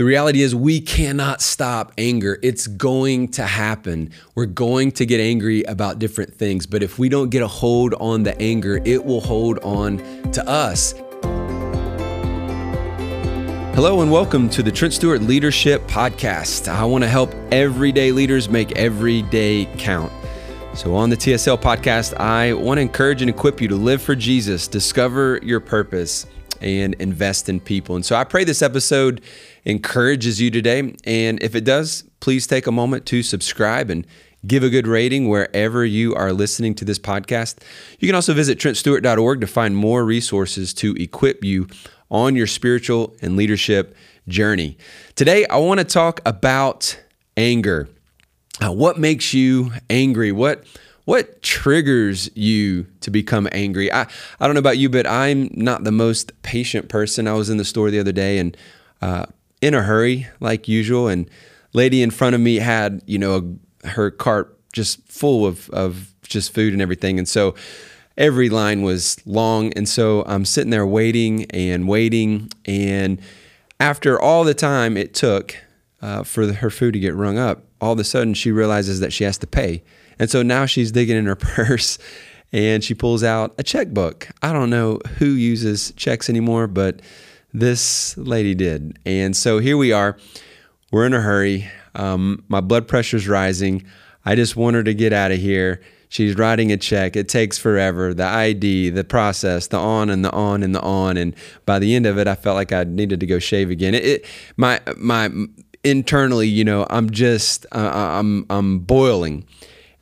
The reality is, we cannot stop anger. It's going to happen. We're going to get angry about different things. But if we don't get a hold on the anger, it will hold on to us. Hello, and welcome to the Trent Stewart Leadership Podcast. I want to help everyday leaders make every day count. So, on the TSL podcast, I want to encourage and equip you to live for Jesus, discover your purpose, and invest in people. And so, I pray this episode encourages you today. And if it does, please take a moment to subscribe and give a good rating wherever you are listening to this podcast. You can also visit trentstewart.org to find more resources to equip you on your spiritual and leadership journey. Today, I want to talk about anger. Uh, what makes you angry? What what triggers you to become angry? I, I don't know about you, but I'm not the most patient person. I was in the store the other day and uh, in a hurry, like usual, and lady in front of me had, you know, a, her cart just full of, of just food and everything. And so every line was long. And so I'm sitting there waiting and waiting. And after all the time it took uh, for the, her food to get rung up, all of a sudden she realizes that she has to pay. And so now she's digging in her purse and she pulls out a checkbook. I don't know who uses checks anymore, but this lady did. And so here we are. We're in a hurry. Um, my blood pressure's rising. I just want her to get out of here. She's writing a check. It takes forever. The ID, the process, the on and the on and the on. And by the end of it, I felt like I needed to go shave again. It, it my my internally, you know, I'm just uh, I'm I'm boiling.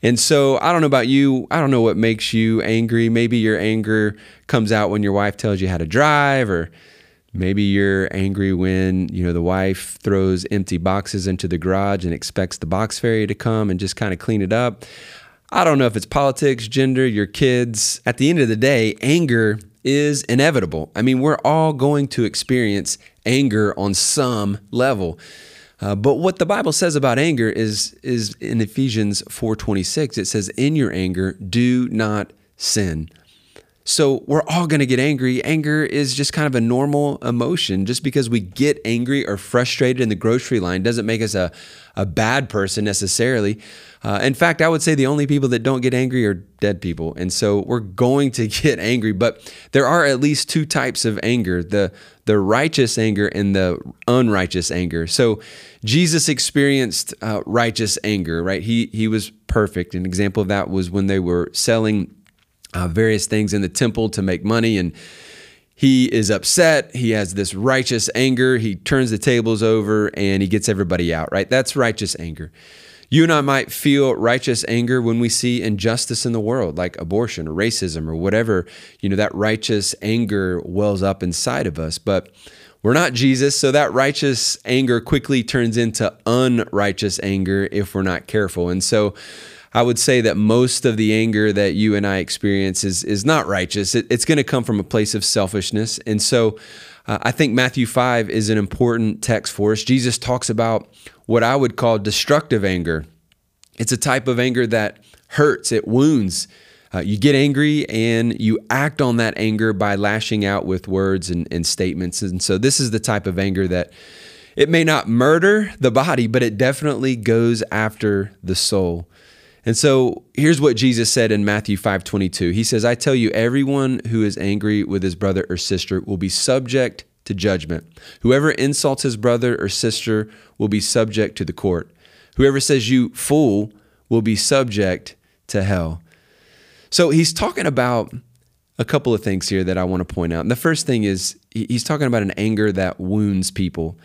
And so I don't know about you. I don't know what makes you angry. Maybe your anger comes out when your wife tells you how to drive or Maybe you're angry when, you know, the wife throws empty boxes into the garage and expects the box fairy to come and just kind of clean it up. I don't know if it's politics, gender, your kids. At the end of the day, anger is inevitable. I mean, we're all going to experience anger on some level. Uh, but what the Bible says about anger is is in Ephesians 4:26 it says in your anger do not sin. So we're all going to get angry. Anger is just kind of a normal emotion. Just because we get angry or frustrated in the grocery line doesn't make us a, a bad person necessarily. Uh, in fact, I would say the only people that don't get angry are dead people. And so we're going to get angry, but there are at least two types of anger the, the righteous anger and the unrighteous anger. So Jesus experienced uh, righteous anger, right? He, he was perfect. An example of that was when they were selling uh, various things in the temple to make money. And he is upset. He has this righteous anger. He turns the tables over and he gets everybody out, right? That's righteous anger. You and I might feel righteous anger when we see injustice in the world, like abortion or racism or whatever. You know, that righteous anger wells up inside of us. But we're not Jesus, so that righteous anger quickly turns into unrighteous anger if we're not careful. And so, I would say that most of the anger that you and I experience is is not righteous. It, it's going to come from a place of selfishness, and so uh, I think Matthew five is an important text for us. Jesus talks about what I would call destructive anger. It's a type of anger that hurts, it wounds. Uh, you get angry and you act on that anger by lashing out with words and, and statements. And so, this is the type of anger that it may not murder the body, but it definitely goes after the soul. And so here's what Jesus said in Matthew 5:22. He says, "I tell you everyone who is angry with his brother or sister will be subject to judgment. Whoever insults his brother or sister will be subject to the court. Whoever says you fool will be subject to hell." So he's talking about a couple of things here that I want to point out. And the first thing is he's talking about an anger that wounds people.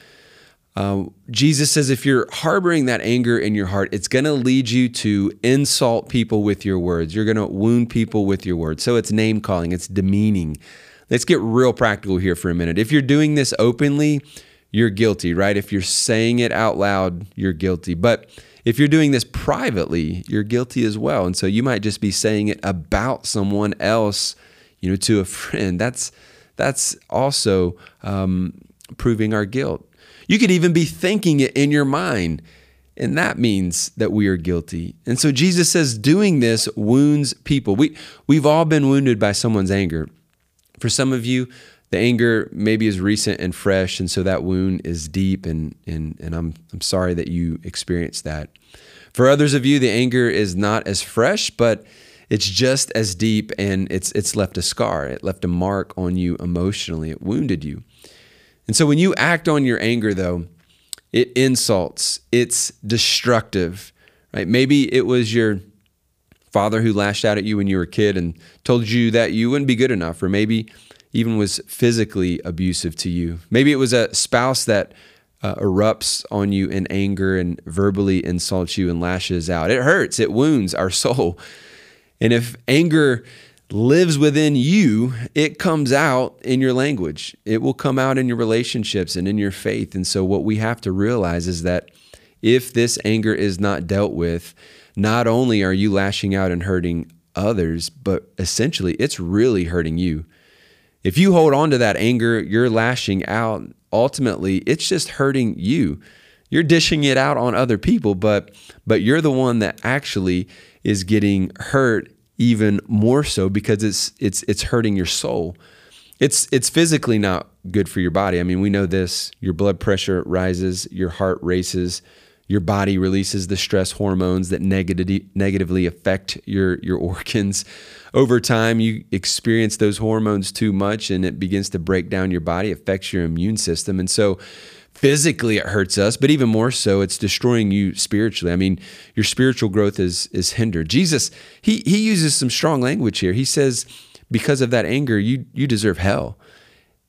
Uh, Jesus says if you're harboring that anger in your heart, it's going to lead you to insult people with your words. You're going to wound people with your words. So it's name calling, it's demeaning. Let's get real practical here for a minute. If you're doing this openly, you're guilty, right? If you're saying it out loud, you're guilty. But if you're doing this privately, you're guilty as well. And so you might just be saying it about someone else, you know, to a friend. That's that's also um, proving our guilt. You could even be thinking it in your mind. And that means that we are guilty. And so Jesus says doing this wounds people. We, we've all been wounded by someone's anger. For some of you, the anger maybe is recent and fresh, and so that wound is deep, and and and I'm I'm sorry that you experienced that. For others of you, the anger is not as fresh, but it's just as deep and it's it's left a scar. It left a mark on you emotionally. It wounded you. And so when you act on your anger though, it insults, it's destructive, right? Maybe it was your father who lashed out at you when you were a kid and told you that you wouldn't be good enough or maybe even was physically abusive to you. Maybe it was a spouse that uh, erupts on you in anger and verbally insults you and lashes out. It hurts, it wounds our soul. And if anger lives within you, it comes out in your language. It will come out in your relationships and in your faith. And so, what we have to realize is that if this anger is not dealt with, not only are you lashing out and hurting others, but essentially it's really hurting you. If you hold on to that anger, you're lashing out. Ultimately, it's just hurting you. You're dishing it out on other people, but but you're the one that actually is getting hurt even more so because it's it's it's hurting your soul. It's it's physically not good for your body. I mean, we know this. Your blood pressure rises, your heart races, your body releases the stress hormones that negatively negatively affect your your organs. Over time, you experience those hormones too much and it begins to break down your body, affects your immune system. And so physically it hurts us, but even more so, it's destroying you spiritually. I mean, your spiritual growth is is hindered. Jesus, he he uses some strong language here. He says, because of that anger, you you deserve hell.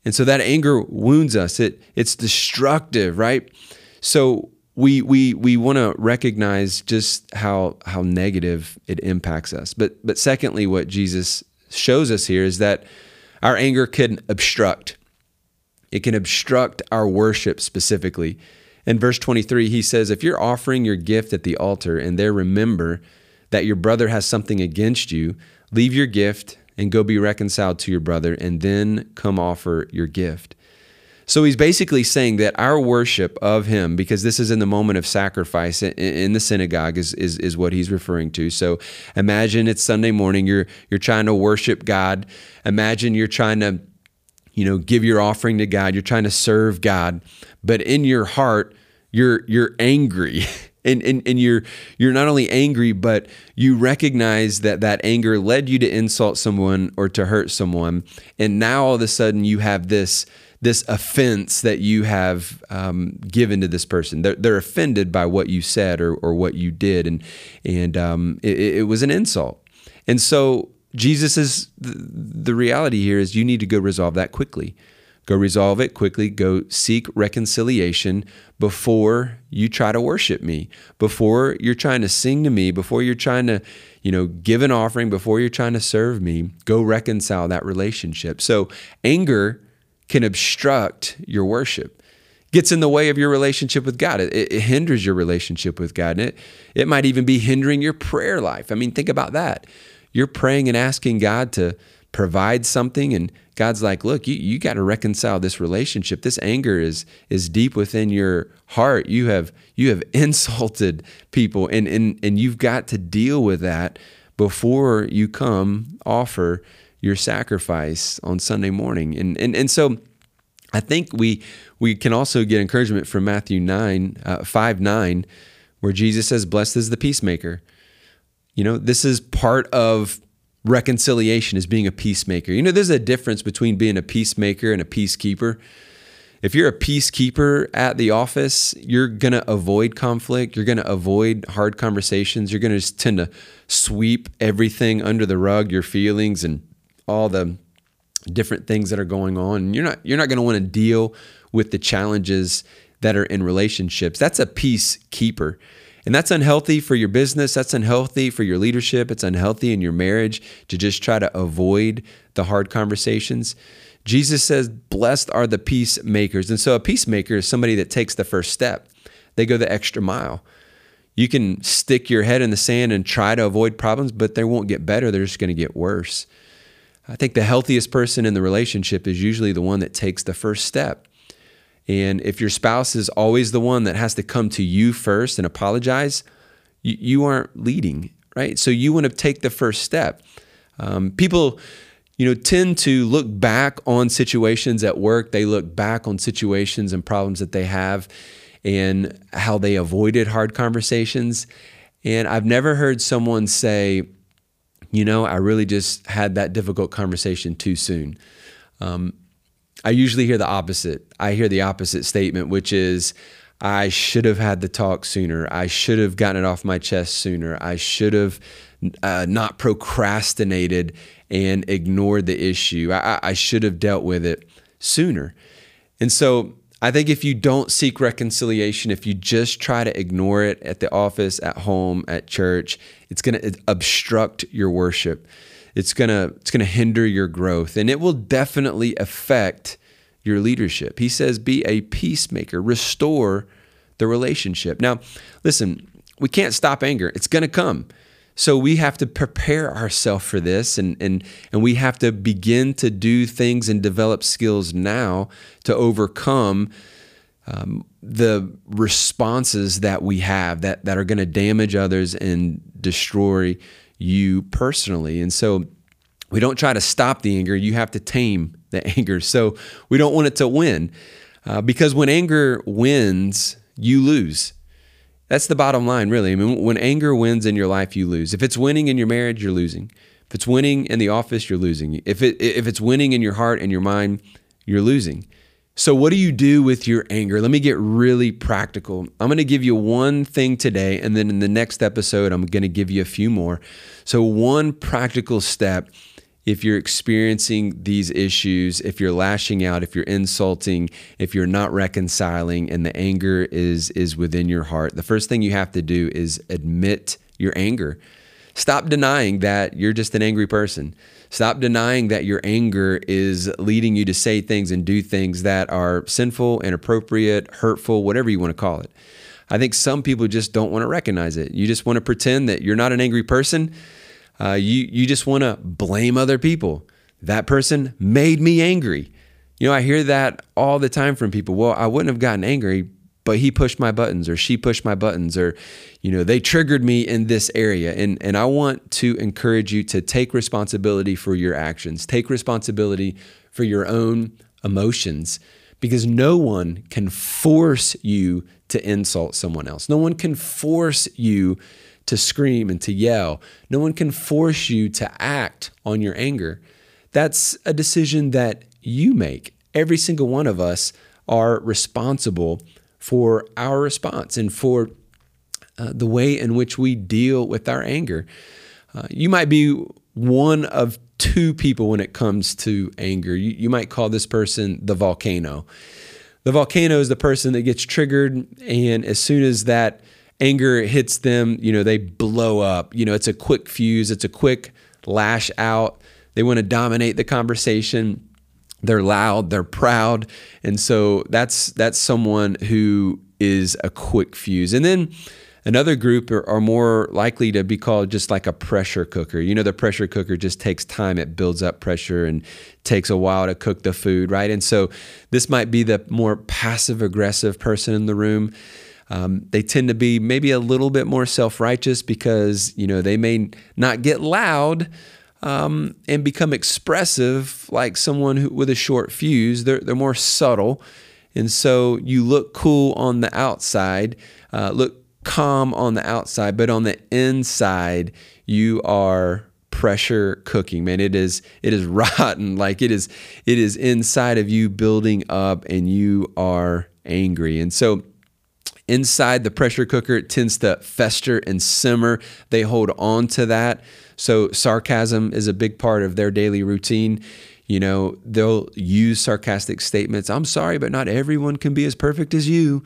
And so that anger wounds us. It it's destructive, right? So we we we want to recognize just how how negative it impacts us. But but secondly, what Jesus shows us here is that our anger can obstruct. It can obstruct our worship specifically. In verse 23, he says, If you're offering your gift at the altar and there remember that your brother has something against you, leave your gift and go be reconciled to your brother, and then come offer your gift. So he's basically saying that our worship of him, because this is in the moment of sacrifice in the synagogue, is, is, is what he's referring to. So imagine it's Sunday morning, you're you're trying to worship God. Imagine you're trying to, you know, give your offering to God, you're trying to serve God, but in your heart, you're you're angry. and, and, and you're you're not only angry but you recognize that that anger led you to insult someone or to hurt someone and now all of a sudden you have this this offense that you have um, given to this person. They're, they're, offended by what you said or, or what you did, and and um, it, it, was an insult. And so Jesus is the, the reality here is you need to go resolve that quickly. Go resolve it quickly. Go seek reconciliation before you try to worship me, before you're trying to sing to me, before you're trying to, you know, give an offering, before you're trying to serve me. Go reconcile that relationship. So anger can obstruct your worship gets in the way of your relationship with God. It, it, hinders your relationship with God. And it, it might even be hindering your prayer life. I mean, think about that. You're praying and asking God to provide something, and God's like, look, you, you got to reconcile this relationship. This anger is is deep within your heart. You have you have insulted people, and and and you've got to deal with that before you come offer your sacrifice on Sunday morning. And, and, and so I think we, we can also get encouragement from Matthew 9, uh, 5 9, where Jesus says, Blessed is the peacemaker. You know, this is part of reconciliation is being a peacemaker. You know, there's a difference between being a peacemaker and a peacekeeper. If you're a peacekeeper at the office, you're going to avoid conflict. You're going to avoid hard conversations. You're going to just tend to sweep everything under the rug, your feelings and all the different things that are going on. You're not you're not going to want to deal with the challenges that are in relationships. That's a peacekeeper. And that's unhealthy for your business. That's unhealthy for your leadership. It's unhealthy in your marriage to just try to avoid the hard conversations. Jesus says, Blessed are the peacemakers. And so a peacemaker is somebody that takes the first step, they go the extra mile. You can stick your head in the sand and try to avoid problems, but they won't get better. They're just going to get worse. I think the healthiest person in the relationship is usually the one that takes the first step. And if your spouse is always the one that has to come to you first and apologize, you, you aren't leading, right? So you want to take the first step. Um, people, you know, tend to look back on situations at work. They look back on situations and problems that they have and how they avoided hard conversations. And I've never heard someone say, you know, I really just had that difficult conversation too soon. Um, I usually hear the opposite. I hear the opposite statement, which is, I should have had the talk sooner. I should have gotten it off my chest sooner. I should have uh, not procrastinated and ignored the issue. I, I should have dealt with it sooner. And so I think if you don't seek reconciliation, if you just try to ignore it at the office, at home, at church, it's going to obstruct your worship. It's to it's to hinder your growth and it will definitely affect your leadership. He says be a peacemaker, restore the relationship. Now, listen, we can't stop anger. It's to come. So we have to prepare ourselves for this and, and, and we have to begin to do things and develop skills now to overcome um, the responses that we have that, that are going to damage others and destroy you personally. And so we don't try to stop the anger, you have to tame the anger. So we don't want it to win uh, because when anger wins, you lose. That's the bottom line, really. I mean, when anger wins in your life, you lose. If it's winning in your marriage, you're losing. If it's winning in the office, you're losing. If it if it's winning in your heart and your mind, you're losing. So what do you do with your anger? Let me get really practical. I'm going to give you one thing today and then in the next episode I'm going to give you a few more. So one practical step if you're experiencing these issues, if you're lashing out, if you're insulting, if you're not reconciling and the anger is is within your heart, the first thing you have to do is admit your anger. Stop denying that you're just an angry person. Stop denying that your anger is leading you to say things and do things that are sinful, inappropriate, hurtful, whatever you want to call it. I think some people just don't want to recognize it. You just want to pretend that you're not an angry person uh, you you just want to blame other people. That person made me angry. You know, I hear that all the time from people. Well, I wouldn't have gotten angry, but he pushed my buttons or she pushed my buttons or you know, they triggered me in this area. And and I want to encourage you to take responsibility for your actions. Take responsibility for your own emotions because no one can force you to insult someone else. No one can force you to scream and to yell. No one can force you to act on your anger. That's a decision that you make. Every single one of us are responsible for our response and for uh, the way in which we deal with our anger. Uh, you might be one of two people when it comes to anger. You, you might call this person the volcano. The volcano is the person that gets triggered, and as soon as that anger hits them, you know, they blow up. You know, it's a quick fuse, it's a quick lash out. They want to dominate the conversation. They're loud, they're proud. And so that's that's someone who is a quick fuse. And then another group are, are, more likely to be called just like a pressure cooker. You know, the pressure cooker just takes time, it builds up pressure and takes a while to cook the food, right? And so this might be the more passive aggressive person in the room. Um, they tend to be maybe a little bit more self-righteous because you know they may not get loud um, and become expressive like someone who, with a short fuse. They're they're more subtle, and so you look cool on the outside, uh, look calm on the outside, but on the inside you are pressure cooking man it is it is rotten like it is it is inside of you building up and you are angry and so Inside the pressure cooker, it tends to fester and simmer. They hold on to that. So, sarcasm is a big part of their daily routine. You know, they'll use sarcastic statements. I'm sorry, but not everyone can be as perfect as you.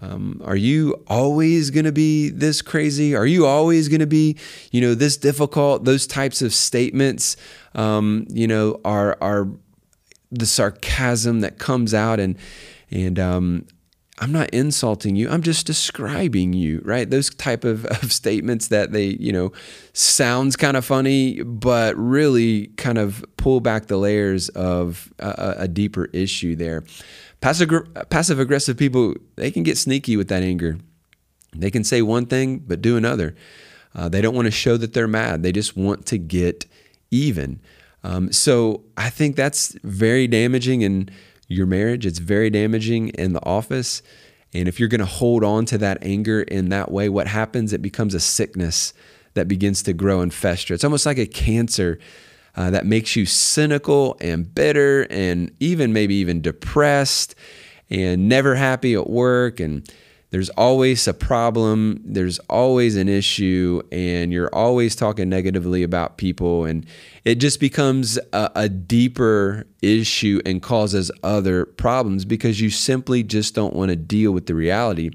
Um, are you always going to be this crazy? Are you always going to be, you know, this difficult? Those types of statements, um, you know, are are the sarcasm that comes out and and um, I'm not insulting you. I'm just describing you, right? Those type of, of statements that they, you know, sounds kind of funny, but really kind of pull back the layers of a, a deeper issue there. Passive, passive aggressive people, they can get sneaky with that anger. They can say one thing, but do another. Uh, they don't want to show that they're mad. They just want to get even. Um, so I think that's very damaging in your marriage. It's very damaging in the office. And if you're going to hold on to that anger in that way, what happens? It becomes a sickness that begins to grow and fester. It's almost like a cancer uh, that makes you cynical and bitter and even maybe even depressed and never happy at work and there's always a problem, there's always an issue, and you're always talking negatively about people. And it just becomes a, a, deeper issue and causes other problems because you simply just don't want to deal with the reality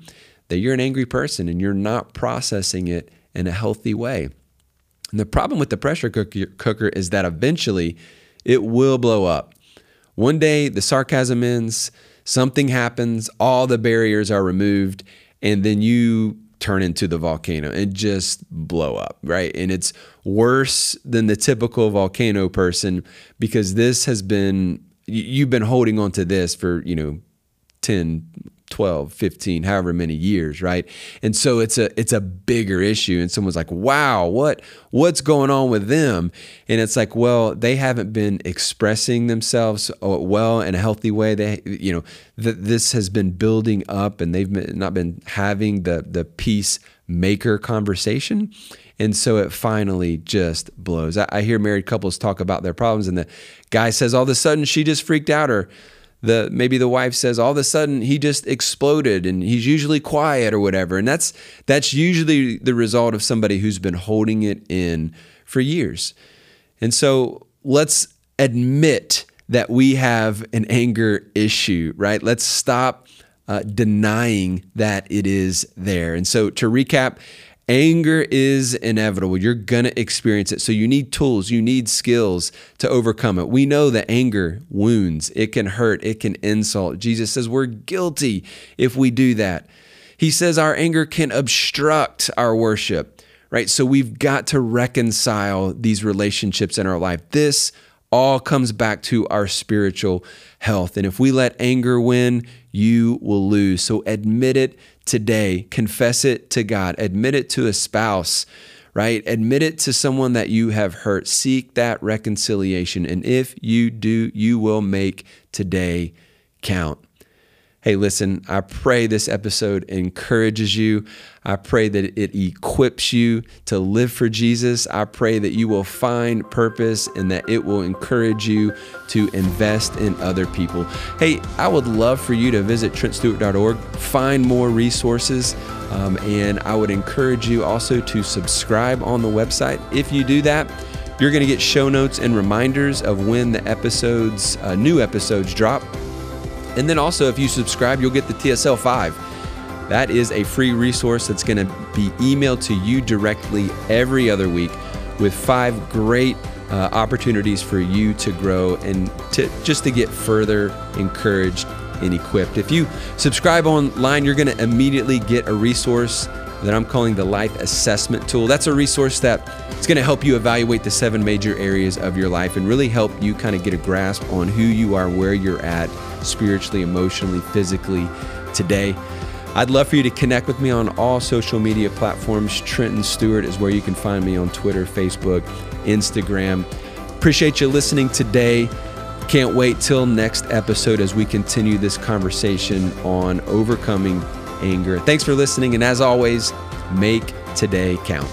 that you're an angry person and you're not processing it in a healthy way. And the problem with the pressure cooker is that eventually it will blow up. One day the sarcasm ends something happens, all the barriers are removed, and then you turn into the volcano and just blow up, right? And it's worse than the typical volcano person because this has been you've been holding on to this for, you know, 10 12 15 however many years right? And so it's a it's a bigger issue and someone's like wow what what's going on with them? And it's like well they haven't been expressing themselves uh, well in a healthy way. They you know that this has been building up and they've been, not been having the the peace maker conversation. And so it finally just blows. I, I hear married couples talk about their problems and the guy says all of a sudden she just freaked out or the maybe the wife says all of a sudden he just exploded and he's usually quiet or whatever. And that's that's usually the result of somebody who's been holding it in for years. And so let's admit that we have an anger issue right? Let's stop uh, denying that it is there. And so to recap Anger is inevitable. You're going to experience it. So you need tools, you need skills to overcome it. We know that anger wounds, it can hurt, it can insult. Jesus says we're guilty if we do that. He says our anger can obstruct our worship, right? So we've got to reconcile these relationships in our life. This all comes back to our spiritual health. And if we let anger win, you will lose. So admit it today. Confess it to God. Admit it to a spouse, right? Admit it to someone that you have hurt. Seek that reconciliation. And if you do, you will make today count. Hey, listen, I pray this episode encourages you. I pray that it equips you to live for Jesus. I pray that you will find purpose and that it will encourage you to invest in other people. Hey, I would love for you to visit trentstewart.org, find more resources, um, and I would encourage you also to subscribe on the website. If you do that, you're going to get show notes and reminders of when the episodes, uh, new episodes drop. And then also, if you subscribe, you'll get the TSL 5. That is a free resource that's going to be emailed to you directly every other week with five great uh, opportunities for you to grow and to just to get further encouraged and equipped. If you subscribe online, you're going to immediately get a resource that I'm calling the Life Assessment Tool. That's a resource that is going to help you evaluate the seven major areas of your life and really help you kind of get a grasp on who you are, where you're at spiritually, emotionally, physically today. I'd love for you to connect with me on all social media platforms. Trenton Stewart is where you can find me on Twitter, Facebook, Instagram. Appreciate you listening today. Can't wait till next episode as we continue this conversation on overcoming anger. Thanks for listening, and as always, make today count.